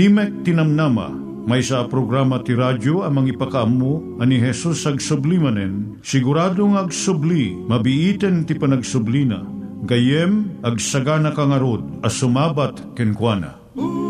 Timek Tinamnama, may sa programa ti radyo amang ipakaamu ani Jesus ag sublimanen, siguradong ag subli, mabiiten ti panagsublina, gayem ag sagana kangarod as sumabat kenkwana. umay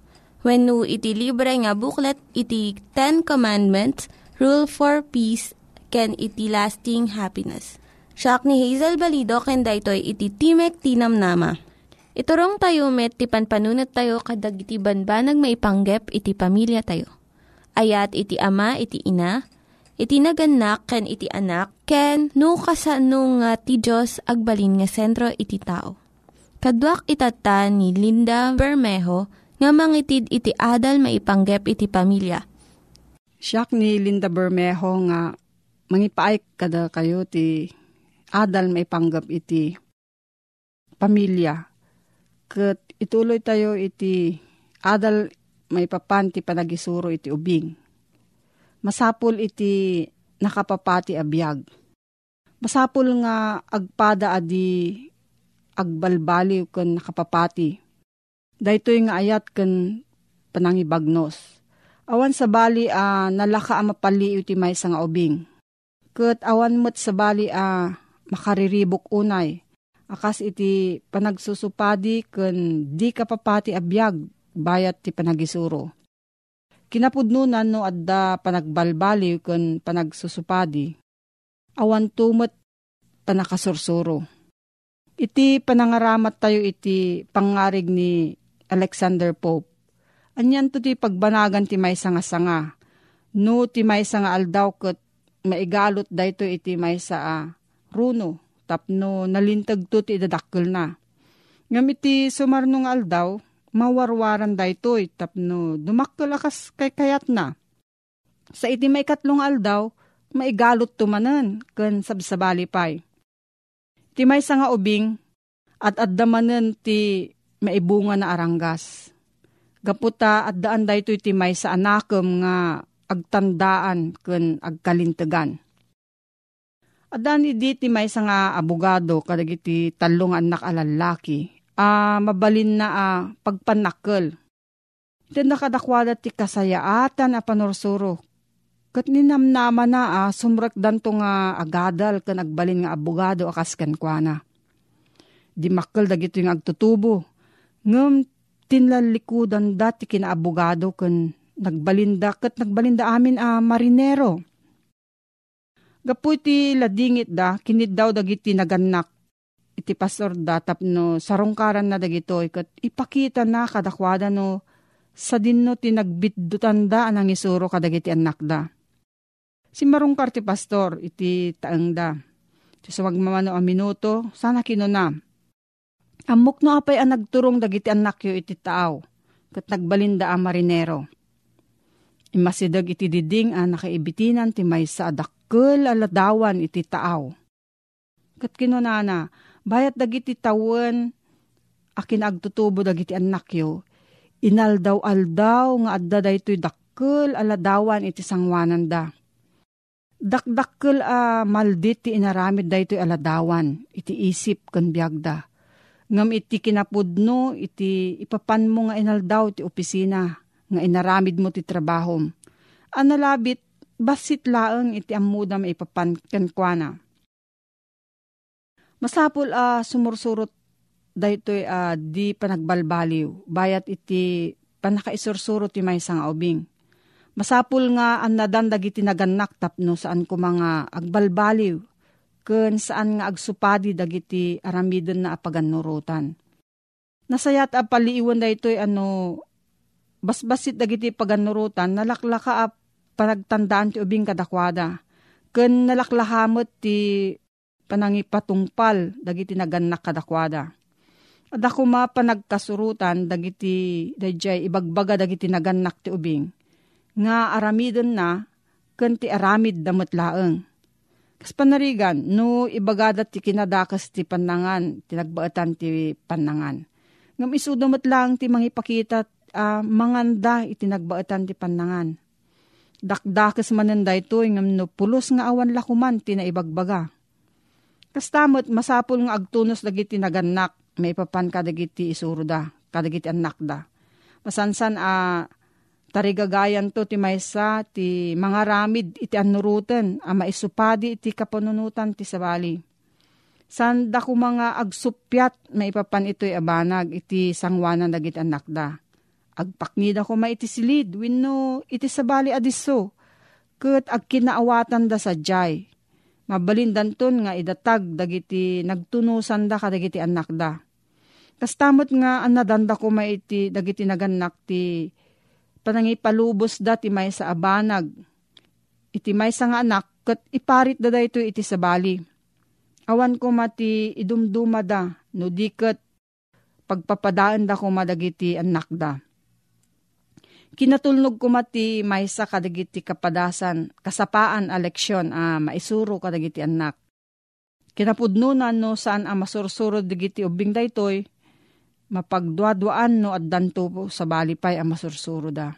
When no iti libre nga booklet, iti Ten Commandments, Rule for Peace, can iti lasting happiness. Siya ni Hazel Balido, ken daytoy iti Timek Tinam Nama. Iturong tayo met, ti panpanunat tayo kadag iti banbanag maipanggep iti pamilya tayo. Ayat iti ama, iti ina, iti naganak, ken iti anak, ken no kasano nga ti Diyos agbalin nga sentro iti tao. Kaduak itata ni Linda Bermejo nga mangitid iti adal maipanggep iti pamilya. Siya ni Linda Bermejo nga mangipaay kada kayo ti adal may panggap iti pamilya. Kat ituloy tayo iti adal may papan ti panagisuro iti ubing. Masapul iti nakapapati abiyag. Masapul nga agpada adi agbalbaliw ken nakapapati. Daytoy nga ayat ken panangibagnos. Awan sa bali a nalaka a mapali iti may nga ubing. Ket awan met sa bali a makariribok unay. Akas iti panagsusupadi ken di kapapati abiyag bayat ti panagisuro. Kinapudnunan no adda panagbalbaliw ken panagsusupadi. Awan tumet panakasursuro. Iti panangaramat tayo iti pangarig ni Alexander Pope. Anyan to ti pagbanagan ti may sanga-sanga. No ti may sanga aldaw ket maigalot dayto iti may sa runo tapno nalintag to ti idadakkel na. Ngam iti sumarnong aldaw, mawarwaran daytoy tapno dumakkel akas kay kayat na. Sa iti may katlong aldaw, maigalot tumanen ken sabsabali pay. Ti may nga ubing at addamanen ti maibunga na aranggas. Gaputa at daan daytoy ti may sa anakem nga agtandaan ken agkalintegan. Adan idi ti may nga abogado kadagiti talong anak alalaki a mabalin na a pagpanakkel. Iti nakadakwada ti kasayaatan a panursuro. Kat ninamnama na a sumrek danto nga agadal kan agbalin nga abogado akas kenkwana. Di makkel dagito yung agtutubo. Ngem tinlalikudan dati kina abogado kan nagbalinda kat nagbalinda amin a marinero. Gapu iti ladingit da, kinid daw dagiti naganak iti pastor da tapno sarungkaran na dagito ikat ipakita na kadakwada no sa dinno ti nagbiddutan da anang isuro kadagiti anak da. Si marungkar ti pastor iti taang da. Iti sa magmamano a minuto, sana kino na. Amok no apay ang nagturong dagiti anak yo iti taaw, kat nagbalinda a marinero. Imasidag iti diding a nakaibitinan ti may sa adak dakkel aladawan iti taaw. Kat kinunana, bayat dagiti tawen akin agtutubo dagiti anak yo, inaldaw-aldaw nga adda daytoy dakkel aladawan iti sangwanan da. Dakdakkel a maldit ti inaramid daytoy aladawan iti isip ken biagda. Ngam iti kinapudno iti ipapan mo nga inaldaw ti opisina nga inaramid mo ti trabaho. Analabit basit laeng iti amuda maipapan kenkwana. Masapul a uh, sumursurot daytoy uh, di panagbalbaliw bayat iti panakaisursurot ti may nga ubing. Masapul nga an nadan dagiti naganak tapno saan ko mga agbalbaliw ken saan nga agsupadi dagiti aramiden na apaganurutan. Nasayat a paliiwan da ito'y ano, basbasit dagiti paganurutan, nalaklaka a panagtandaan ti ubing kadakwada. Ken nalaklahamot ti panangipatungpal dagiti naganak kadakwada. Ada kuma panagkasurutan dagiti dayjay ibagbaga dagiti naganak ti ubing. Nga aramidon na ken ti aramid damot laeng Kas panarigan, no ibagadat ti kinadakas ti panangan, tinagbaatan ti panangan. Ngam isudumat lang ti mangipakita uh, manganda itinagbaatan ti panangan. Dakdakas mananda ito, ngam no pulos nga awan lakuman ti naibagbaga. Kastamot masapol nga agtunos dagiti naganak, may papan kadagiti isuro da, kadagiti anak da. Masansan a uh, Tarigagayan to ti maysa ti mga ramid iti anuruten a maisupadi iti kapanunutan ti sabali. Sanda ko mga agsupyat maipapan ito'y abanag iti sangwanan dagit anak da. Agpaknida ko ma iti silid wenno iti sabali adiso ket agkinaawatan da sa jay. Mabalindanton nga idatag dagiti nagtunusan da kadagiti anak da. Kastamot nga anadanda ko ma iti dagiti naganak ti panangipalubos da ti may sa abanag. Iti may sa nga anak, kat iparit da da ito iti sabali. Awan ko mati idumduma da, no diket pagpapadaan da ko madagiti anak da. Kinatulnog ko mati may sa kadagiti kapadasan, kasapaan a leksyon a maisuro kadagiti anak. Kinapudnunan no saan a masursuro digiti ubing daytoy, mapagduadwaan no at danto po sa balipay ang masursuro da.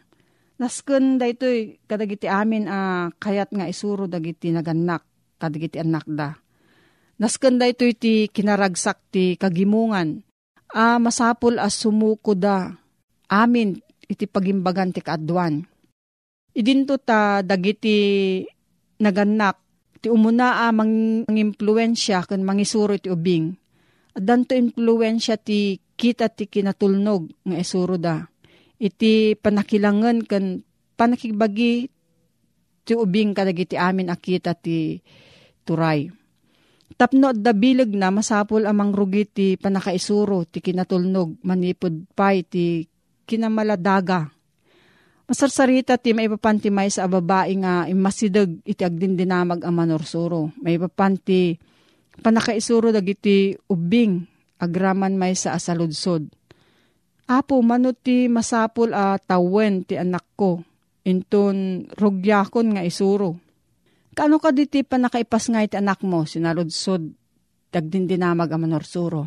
Nasken da ito'y kadagiti amin a uh, kayat nga isuro dagiti naganak kadagiti anak da. Nasken da ito'y ti kinaragsak ti kagimungan a uh, masapul as sumuko da amin iti pagimbagan ti kaadwan. Idinto ta dagiti naganak ti umuna a mang, mang impluensya ken mangisuro ti ubing. At danto impluensya ti kita ti kinatulnog nga esuro da. Iti panakilangan kan panakibagi ti ubing kadagiti amin akita ti turay. Tapno at dabilag na masapol amang rugi ti panakaisuro ti kinatulnog manipod pay ti kinamaladaga. Masarsarita ti may papantimay sa babae nga imasidag iti agdindinamag ang manorsuro. May papanti panakaisuro dagiti ubing agraman may sa asaludsod. Apo, manuti masapul a tawen ti anak ko, inton rugyakon nga isuro. Kano ka diti pa nakaipas nga iti anak mo, sinaludsod, dagdin dinamag a manorsuro.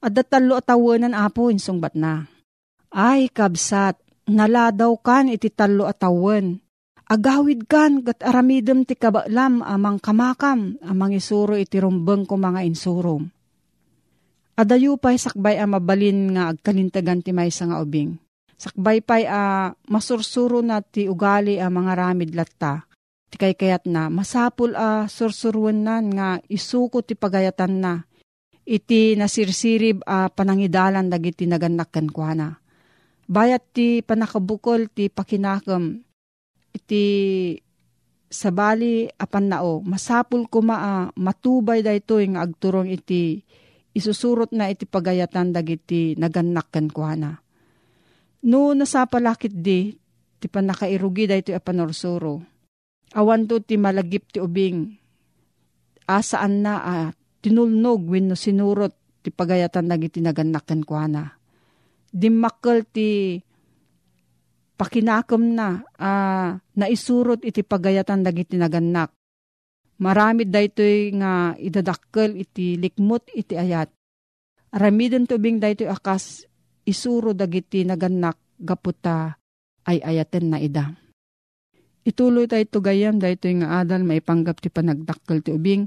At datalo atawanan apo, insungbat na. Ay, kabsat, naladaw kan iti talo atawan. Agawid kan, gat aramidem ti kabaklam amang kamakam, amang isuro iti rumbeng ko mga insurom Adayo pa'y sakbay a mabalin nga agkalintagan ti may nga ubing. Sakbay pa'y a masursuro na ti ugali a mga ramid latta. Ti kay kayat na masapul a sursuruan nan nga isuko ti pagayatan na. Iti nasirsirib a panangidalan dagiti naganakkan kwa. Bayat ti panakabukol ti pakinakam. Iti sabali apan nao, masapul kuma a matubay daytoy nga agturong iti isusurot na iti pagayatan dagiti naganakkan kuhana. No nasapalakit di, ti panakairugi da iti apanorsuro. Awan to ti malagip ti ubing. Asaan na ah, tinulnog win no sinurot ti pagayatan dagiti naganakkan kuhana. Dimmakkel ti pakinakam na ah, naisurot iti pagayatan dagiti naganak. Maramid daytoy nga idadakkel iti likmot iti ayat. Aramiden tubing daytoy akas isuro dagiti naganak gaputa ay ayaten na ida. Ituloy tayo tugayam daytoy nga adal maipanggap ti panagdakkel ti ubing.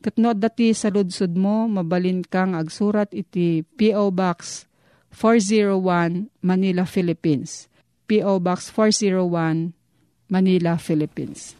Katno dati sa ludsud mo, mabalin kang agsurat iti P.O. Box 401 Manila, Philippines. P.O. Box 401 Manila, Philippines.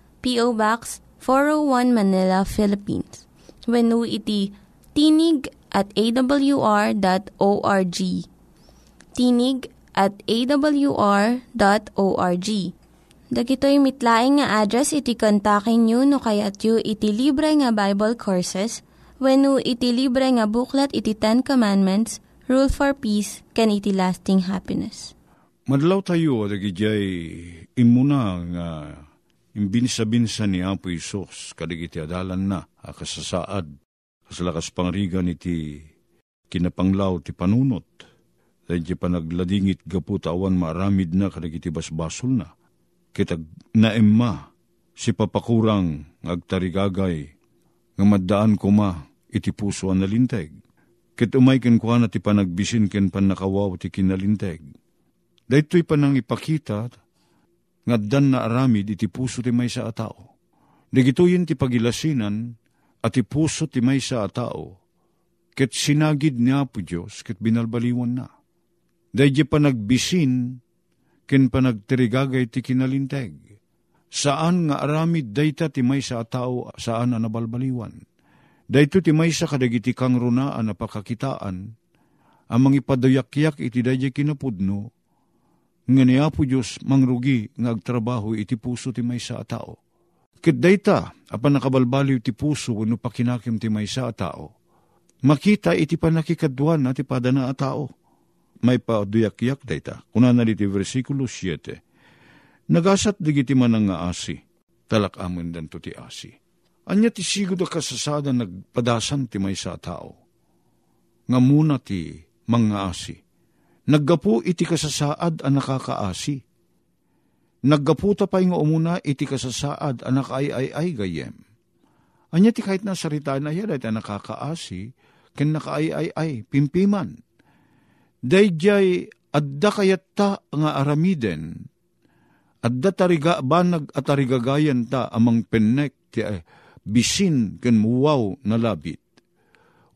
P.O. Box 401 Manila, Philippines. When iti tinig at awr.org. Tinig at awr.org. Dagitoy mitlaing nga address iti kontakin nyo no kayat yu iti libre nga Bible Courses when iti libre nga buklat iti Ten Commandments, Rule for Peace, can iti lasting happiness. Madlaw tayo, dagijay imuna nga imbinsa-binsa ni Apo Isos, kadigiti adalan na, akasasaad, kasalakas pangrigan iti kinapanglaw ti panunot, dahil ti panagladingit gaputawan maaramid na kadigiti basbasol na, kitag naemma, si papakurang agtarigagay, nga maddaan ko ma, iti puso ang nalinteg, Ket umay ken kwa na ti panagbisin ken panakawaw ti kinalinteg. Daytoy panang ipakita nga dan na aramid iti puso ti may sa atao. Digituyin ti pagilasinan at ti puso ti may sa atao. Ket sinagid niya po Diyos ket binalbaliwan na. Daydi panagbisin ken panagtirigagay ti kinalinteg. Saan nga aramid dayta ti may sa atao saan na nabalbaliwan Dahito ti may sa kadagiti kang runaan na pakakitaan, amang ipadayakyak iti dadya kinapudno, nga niya po Diyos mangrugi nga agtrabaho iti puso ti may sa tao. Kit dayta, apan nakabalbaliw ti puso no pakinakim ti may sa tao. Makita iti panakikadwan na ti padana a tao. May paduyakyak dayta. Kuna na iti versikulo 7. Nagasat digiti manang nga asi, talak amon dan to ti asi Anya ti sigo da kasasada nagpadasan ti may sa tao. Nga muna ti mga asi. Naggapu iti kasasaad ang nakakaasi. Naggapu ta pa nga umuna iti kasasaad ang nakaay-ay-ay gayem. Anya ti kahit na sarita na yan ay nakakaasi, ken nakaay-ay-ay, pimpiman. Dayjay adda kayat ta nga aramiden, adda tariga banag at tarigagayan ta amang pennek ti eh, bisin ken muwaw na labit.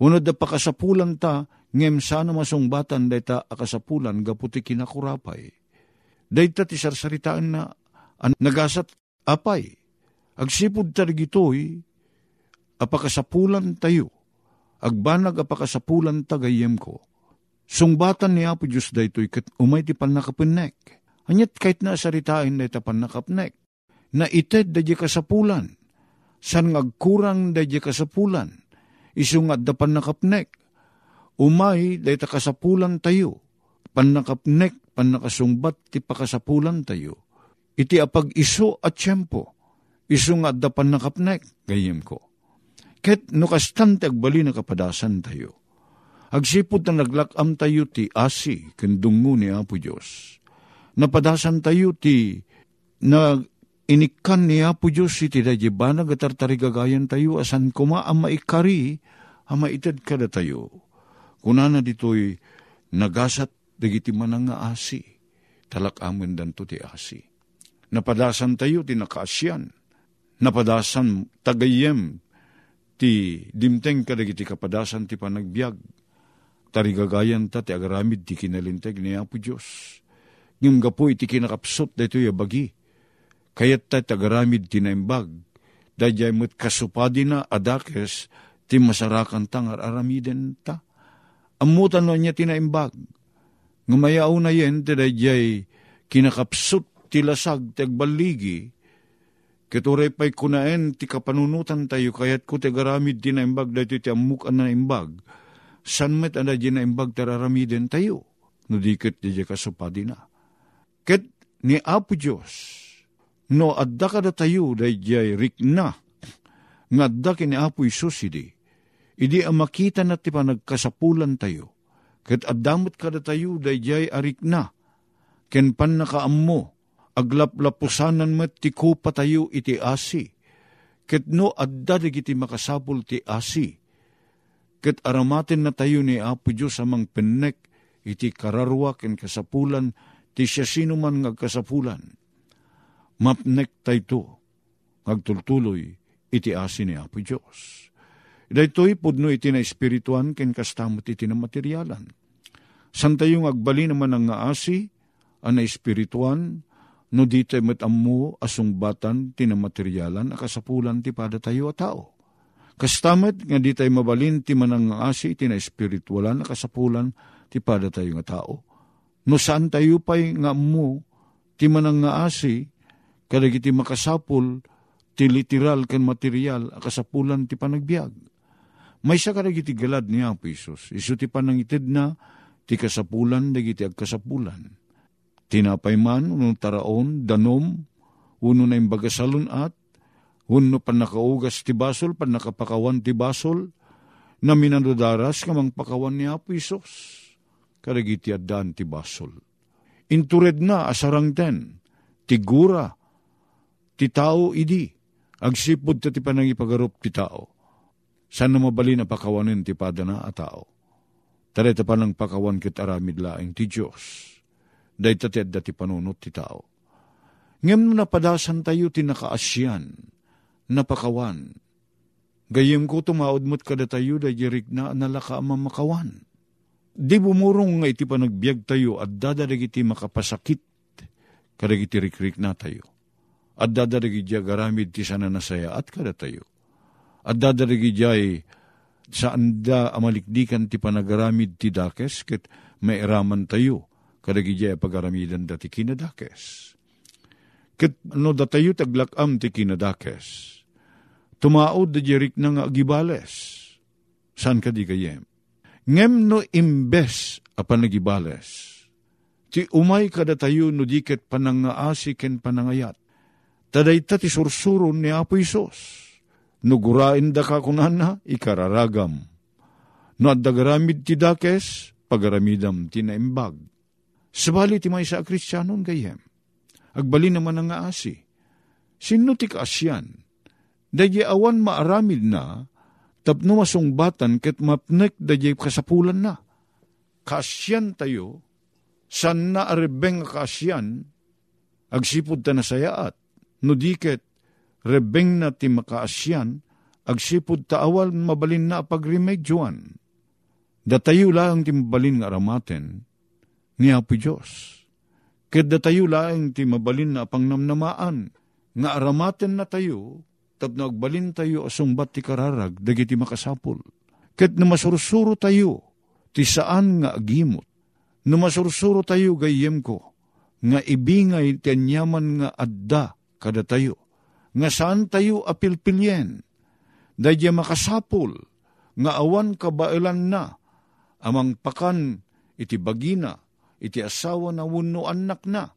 Unod da pakasapulan ta, ngem sana masungbatan dayta akasapulan gaputi kinakurapay. Dayta ti sarsaritaan na an, nagasat apay. Agsipod tarigitoy, apakasapulan tayo. Agbanag apakasapulan tagayem ko. Sungbatan ni Apo Diyos daytoy kat umay ti panakapinek. Anyat kahit na saritain dayta panakapnek. Na ited da kasapulan san ngagkurang dadya kasapulan, isungat da panakapnek. Umay dayta kasapulan tayo, panakapnek, panakasungbat ti pakasapulan tayo. Iti apag iso at tiyempo, isungat da panakapnek, gayem ko. Ket no kastante agbali na kapadasan tayo. Agsipod na naglakam tayo ti asi, kendungo ni Apo Diyos. Napadasan tayo ti na inikan niya po Diyos iti dadya banag at tartarigagayan tayo asan kuma ang maikari ang maitad kada tayo. Kunana dito'y nagasat dagiti manang nga asi, talak amin danto ti asi. Napadasan tayo ti nakaasyan, napadasan tagayem ti dimteng kadagiti kapadasan ti panagbiag, tarigagayan ta ti agaramid ti kinalinteg niya po Diyos. Ngim gapo iti kinakapsot dito bagi, kayat ta tagaramid tinaimbag, dayjay mo't kasupadi na adakes, ti masarakan tangar aramiden ta. Amutan no niya tinaimbag, ngamayaw na yen, ti dayjay kinakapsut ti lasag ti agbaligi, Kituray pa'y kunaen ti kapanunutan tayo kayat ko ti garamid di na imbag dahito ti amukan na imbag. San met ana di na imbag tararamiden tayo. No dikit di kasupadi na. Ket ni Apo Diyos, no adda kada tayo dahi jay rikna, nga adda kini Apo Isus idi, idi ang makita na ti panagkasapulan tayo, ket addamot kada tayo dahi jay arikna, ken pan nakaammo, aglaplapusanan met ti kupa tayo iti asi, ket no adda iti makasapul ti asi, ket aramaten na tayo ni Apo Diyos amang pennek, iti kararwa ken kasapulan, ti siya sino man ngagkasapulan. Mapnek tayo ngagtultuloy iti asin ni Apo Diyos. Daytoy pudno iti na espirituan ken kastamot iti na materialan. San tayo agbali naman ang nga asi, ang na espirituan, no di tayo matamu asungbatan ti na materialan, akasapulan ti pada tayo a tao. Kastamet nga di tayo mabalin ti manang asi, ti na espiritualan, akasapulan ti pada tayo nga tao No saan tayo pa'y nga mo, ti manang asi, kadag iti makasapul, ti literal kan material, akasapulan ti panagbiag. May sa kadag iti galad ni Apo Isus, iso ti panangitid na, ti kasapulan, dagiti agkasapulan. Tinapay man, unong taraon, danom, uno na yung bagasalon at, uno pan nakaugas ti basol, pan nakapakawan ti basol, na minandodaras kamang pakawan ni Apo Isus karagiti adan ti basol. Intured na asarang ten, tigura, ti tao idi, agsipod ta ti panangipagarup ti tao. Sana mabali na pakawanin ti padana a tao. Tareta pa ng pakawan kit aramid laing ti Diyos. Day tated ti panunot ti tao. Ngem napadasan tayo ti nakaasyan, napakawan. Gayem ko tumaod mo't kada tayo da jirik na nalaka mamakawan Di bumurong nga iti panagbiag tayo at dadadag iti makapasakit kadag iti rikrik na tayo. At dadadag iti agaramid ti sana nasaya at kada tayo. At dadadag iti saan da amalikdikan ti panagaramid ti dakes ket may eraman tayo kadag iti pagaramidan dati kinadakes. Ket no da tayo taglakam ti kinadakes. Tumaod da jerik na nga agibales. San ka di kayem? Ngem no imbes apan nagibales. Ti umay kada tayo no diket panangaasi ken panangayat. Taday ta ti sursuron ni Apo Isos. No gurain da ka kunana, ikararagam. No adagaramid ti dakes, pagaramidam ti naimbag. Sabali ti may sa kristyanon gayem. Agbali naman ang aasi. Sino ti kaasyan? Dagi awan maaramid na, tapno masungbatan ket mapnek da jay kasapulan na. Kasyan tayo, san na arebeng kasyan, agsipod ta nasayaat, no rebeng na ti makaasyan, agsipod ta awal mabalin na pagremedyoan. Datayo lang ti mabalin nga aramaten, ni Apo Diyos. Ket datayo lang ti mabalin na pangnamnamaan, nga aramaten na tayo, tapno agbalin tayo asungbat ti kararag, dagiti makasapul. Ket na masursuro tayo, ti saan nga agimot. Na masursuro tayo gayem ko, nga ibingay ti anyaman nga adda kada tayo. Nga saan tayo apilpilyen, dadya makasapul, nga awan kabailan na, amang pakan iti bagina, iti asawa na wano anak na,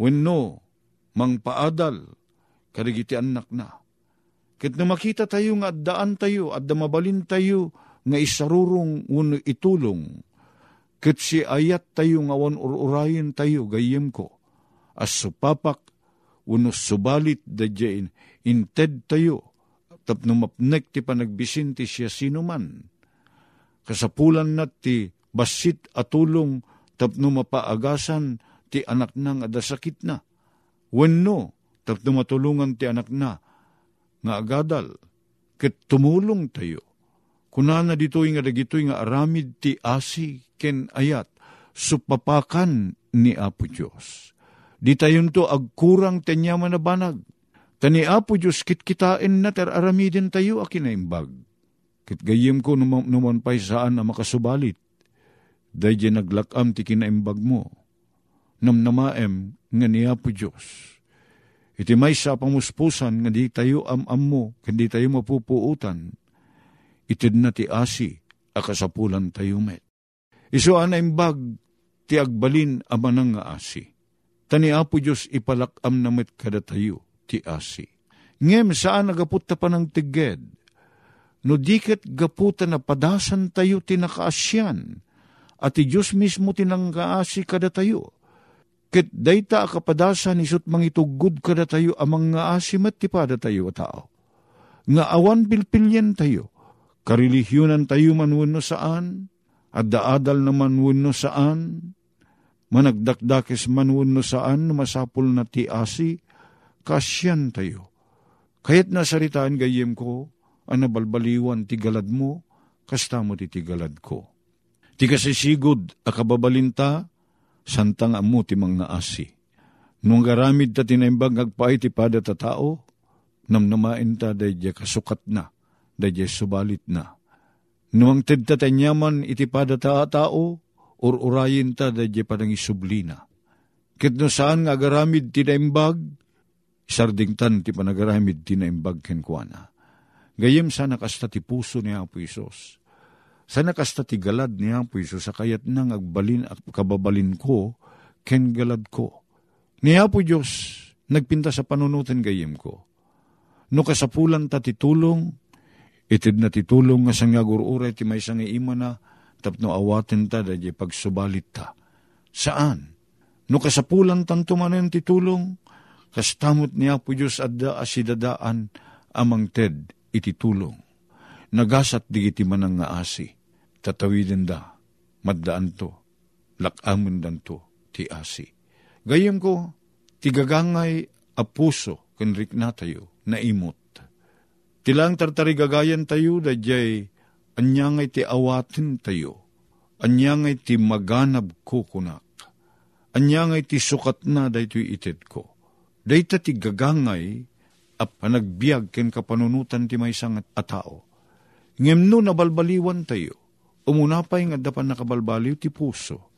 wenno, mang paadal, karigiti anak na Ket na makita tayo nga daan tayo at mabalin tayo nga isarurong uno itulong. Ket si ayat tayo nga wan ururayin tayo gayem ko. As supapak uno subalit da jain inted tayo tapno mapnek ti panagbisin ti siya sino man. Kasapulan na ti basit atulong tapno mapaagasan ti anak nang adasakit na. Wenno, tapno matulungan ti anak na, nga agadal, ket tumulong tayo. Kunana dito'y nga dagito'y nga aramid ti asi ken ayat, supapakan ni Apo Diyos. Di tayon to agkurang tanya manabanag. Tani Apo Diyos kit kitain na ter aramidin tayo akinaimbag. Kit gayim ko numan, numan pa'y saan na makasubalit. Dahil naglakam ti kinaimbag mo. Namnamaem nga ni Apo Diyos Iti may sa pamuspusan nga di tayo am-am mo, kundi tayo mapupuutan. Itid na ti asi, akasapulan tayo met. Iso ana imbag, ti agbalin amanang nga asi. Tani apo Diyos ipalakam na met kada tayo, ti asi. Ngem saan nagaput ta pa ng tiged, no diket gaputa na padasan tayo tinakaasyan, at ti Diyos mismo tinanggaasi kada tayo Ket dayta kapadasan isut mangitugod kada tayo amang nga asimat ti pada tayo tao. Nga awan pilpilyan tayo, karelihiyonan tayo manwano saan, at daadal na manwano saan, managdakdakes manwano saan, masapul na ti asi, kasyan tayo. Kayat nasaritaan gayem ko, anabalbaliwan ti galad mo, kasta mo ti tigalad ko. Ti kasisigod, akababalinta, santang amu ti mga asi. Nung garamid ta tinaimbag agpaay ti pada ta tao, namnamain ta dayjay kasukat na, dayjay subalit na. Nung ted ta tanyaman iti pada ta tao, or urayin ta dayjay padang isublina. Kit no saan nga garamid tinaimbag, sardingtan ti panagaramid tinaimbag kenkwana. Gayem sana kasta ti puso ni Apo Isos sa nakasta ti galad niya po iso sa kayat nang agbalin at kababalin ko, ken galad ko. Niya po Diyos, nagpinta sa panunutan gayem ko. No kasapulan ta titulong, itid na titulong nga sang uray ti may sang ima na, tapno awaten ta da pagsubalit ta. Saan? No kasapulan tanto manen titulong, kastamot niya po Diyos adda asidadaan amang ted ititulong. Nagasat digiti manang nga asi tatawidin da, maddaan to, lakamun dan to, ti asi. Gayem ko, tigagangay a puso, kanrik na tayo, na imot. Tilang tartarigagayan tayo, da jay, anyangay ti awatin tayo, anyangay ti maganab ko kunak, anyangay ti sukat na da ito'y itit ko. Dayta ti gagangay, at panagbiag ken kapanunutan ti may sangat a tao. Ngem no nabalbaliwan tayo, Umunapay nga dapan nakabalbaliw ti puso.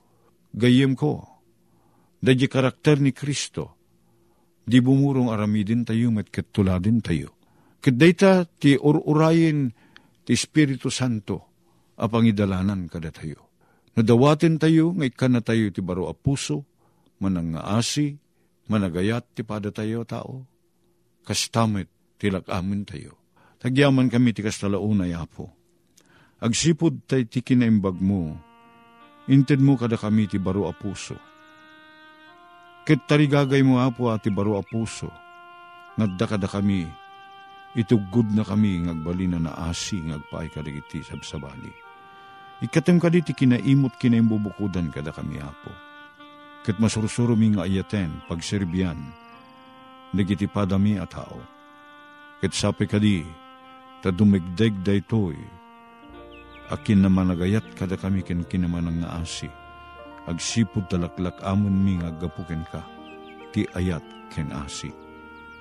Gayem ko, dadya karakter ni Kristo, di bumurong aramidin tayo met ketuladin tayo. Kadayta ti ururayin ti Espiritu Santo apangidalanan kada tayo. Nadawatin tayo, ngay ka tayo ti baro a puso, manang asi, managayat ti pada tayo tao, kastamit tilak amin tayo. Tagyaman kami ti kastalaunay apo Agsipod tay ti kinaimbag mo, inted mo kada kami ti baro a puso. Ket tarigagay mo apo ati baro a puso, ngadda kada kami, itugod na kami ngagbali na naasi ngagpaay kadagiti sabsabali. Ikatem kadi ti kinaimot kinaimbubukudan kada kami apo. Ket masursuro mi nga ayaten pagserbian, nagiti padami at tao. Ket sapi kadi, ta dumigdeg daytoy, akin naman nagayat kada kami ken kinaman nga asi. Agsipod talaklak amon mi nga gapuken ka, ti ayat ken asi.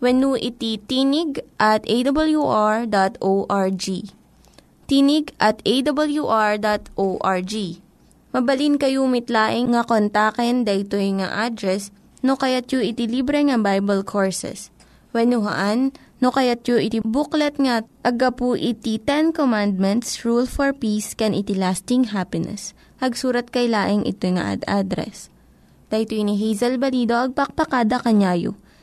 When iti tinig at awr.org. Tinig at awr.org. Mabalin kayo mitlaing nga kontaken daytoy nga address no kayat yu iti libre nga Bible Courses. When No kayat yu iti booklet nga agapu iti Ten Commandments, Rule for Peace, can iti lasting happiness. Hagsurat kay laing ito nga ad address. Dahito ni Hazel Balido, agpakpakada kanyayo.